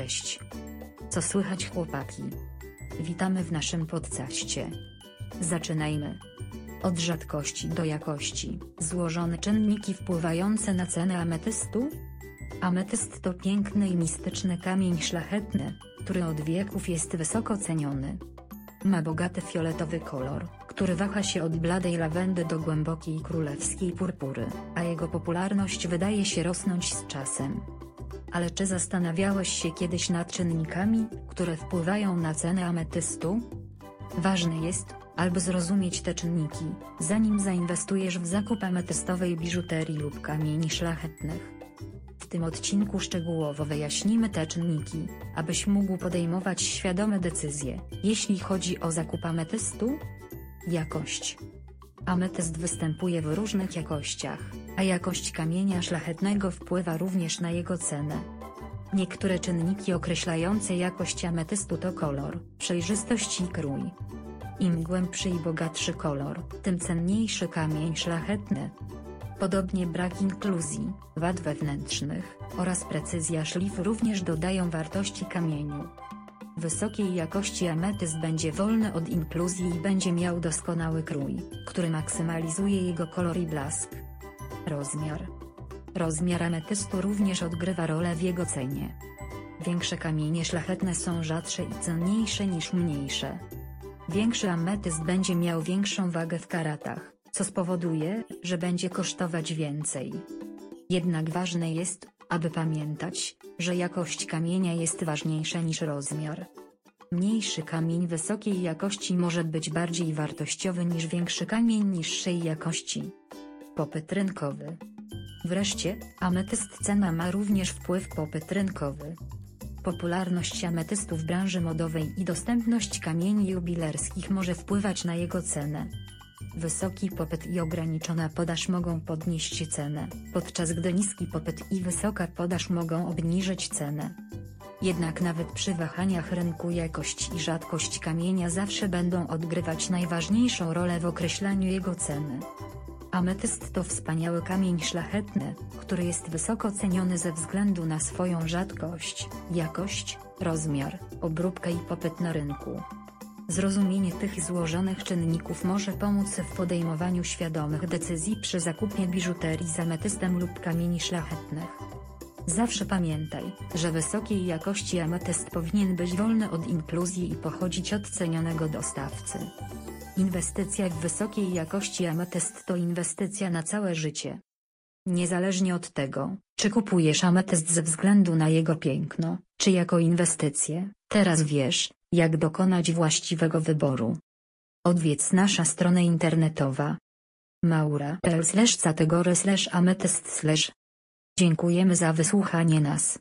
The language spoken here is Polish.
Cześć. Co słychać chłopaki? Witamy w naszym podcaście. Zaczynajmy. Od rzadkości do jakości. Złożone czynniki wpływające na cenę ametystu? Ametyst to piękny i mistyczny kamień szlachetny, który od wieków jest wysoko ceniony. Ma bogaty fioletowy kolor, który waha się od bladej lawendy do głębokiej królewskiej purpury, a jego popularność wydaje się rosnąć z czasem. Ale czy zastanawiałeś się kiedyś nad czynnikami, które wpływają na cenę ametystu? Ważne jest, aby zrozumieć te czynniki, zanim zainwestujesz w zakup ametystowej biżuterii lub kamieni szlachetnych. W tym odcinku szczegółowo wyjaśnimy te czynniki, abyś mógł podejmować świadome decyzje, jeśli chodzi o zakup ametystu. Jakość. Ametyst występuje w różnych jakościach, a jakość kamienia szlachetnego wpływa również na jego cenę. Niektóre czynniki określające jakość ametystu to kolor, przejrzystość i krój. Im głębszy i bogatszy kolor, tym cenniejszy kamień szlachetny. Podobnie brak inkluzji, wad wewnętrznych, oraz precyzja szlifu również dodają wartości kamieniu. Wysokiej jakości ametyst będzie wolny od inkluzji i będzie miał doskonały krój, który maksymalizuje jego kolor i blask. Rozmiar. Rozmiar ametystu również odgrywa rolę w jego cenie. Większe kamienie szlachetne są rzadsze i cenniejsze niż mniejsze. Większy ametyst będzie miał większą wagę w karatach, co spowoduje, że będzie kosztować więcej. Jednak ważne jest, aby pamiętać, że jakość kamienia jest ważniejsza niż rozmiar. Mniejszy kamień wysokiej jakości może być bardziej wartościowy niż większy kamień niższej jakości. Popyt rynkowy. Wreszcie, ametyst cena ma również wpływ popyt rynkowy. Popularność ametystu w branży modowej i dostępność kamieni jubilerskich może wpływać na jego cenę. Wysoki popyt i ograniczona podaż mogą podnieść cenę, podczas gdy niski popyt i wysoka podaż mogą obniżyć cenę. Jednak nawet przy wahaniach rynku jakość i rzadkość kamienia zawsze będą odgrywać najważniejszą rolę w określaniu jego ceny. Ametyst to wspaniały kamień szlachetny, który jest wysoko ceniony ze względu na swoją rzadkość, jakość, rozmiar, obróbkę i popyt na rynku. Zrozumienie tych złożonych czynników może pomóc w podejmowaniu świadomych decyzji przy zakupie biżuterii z ametystem lub kamieni szlachetnych. Zawsze pamiętaj, że wysokiej jakości ametyst powinien być wolny od inkluzji i pochodzić od cenionego dostawcy. Inwestycja w wysokiej jakości ametyst to inwestycja na całe życie. Niezależnie od tego, czy kupujesz ametyst ze względu na jego piękno, czy jako inwestycję, teraz wiesz, jak dokonać właściwego wyboru. Odwiedz nasza stronę internetowa maura.pl category ametyst Dziękujemy za wysłuchanie nas.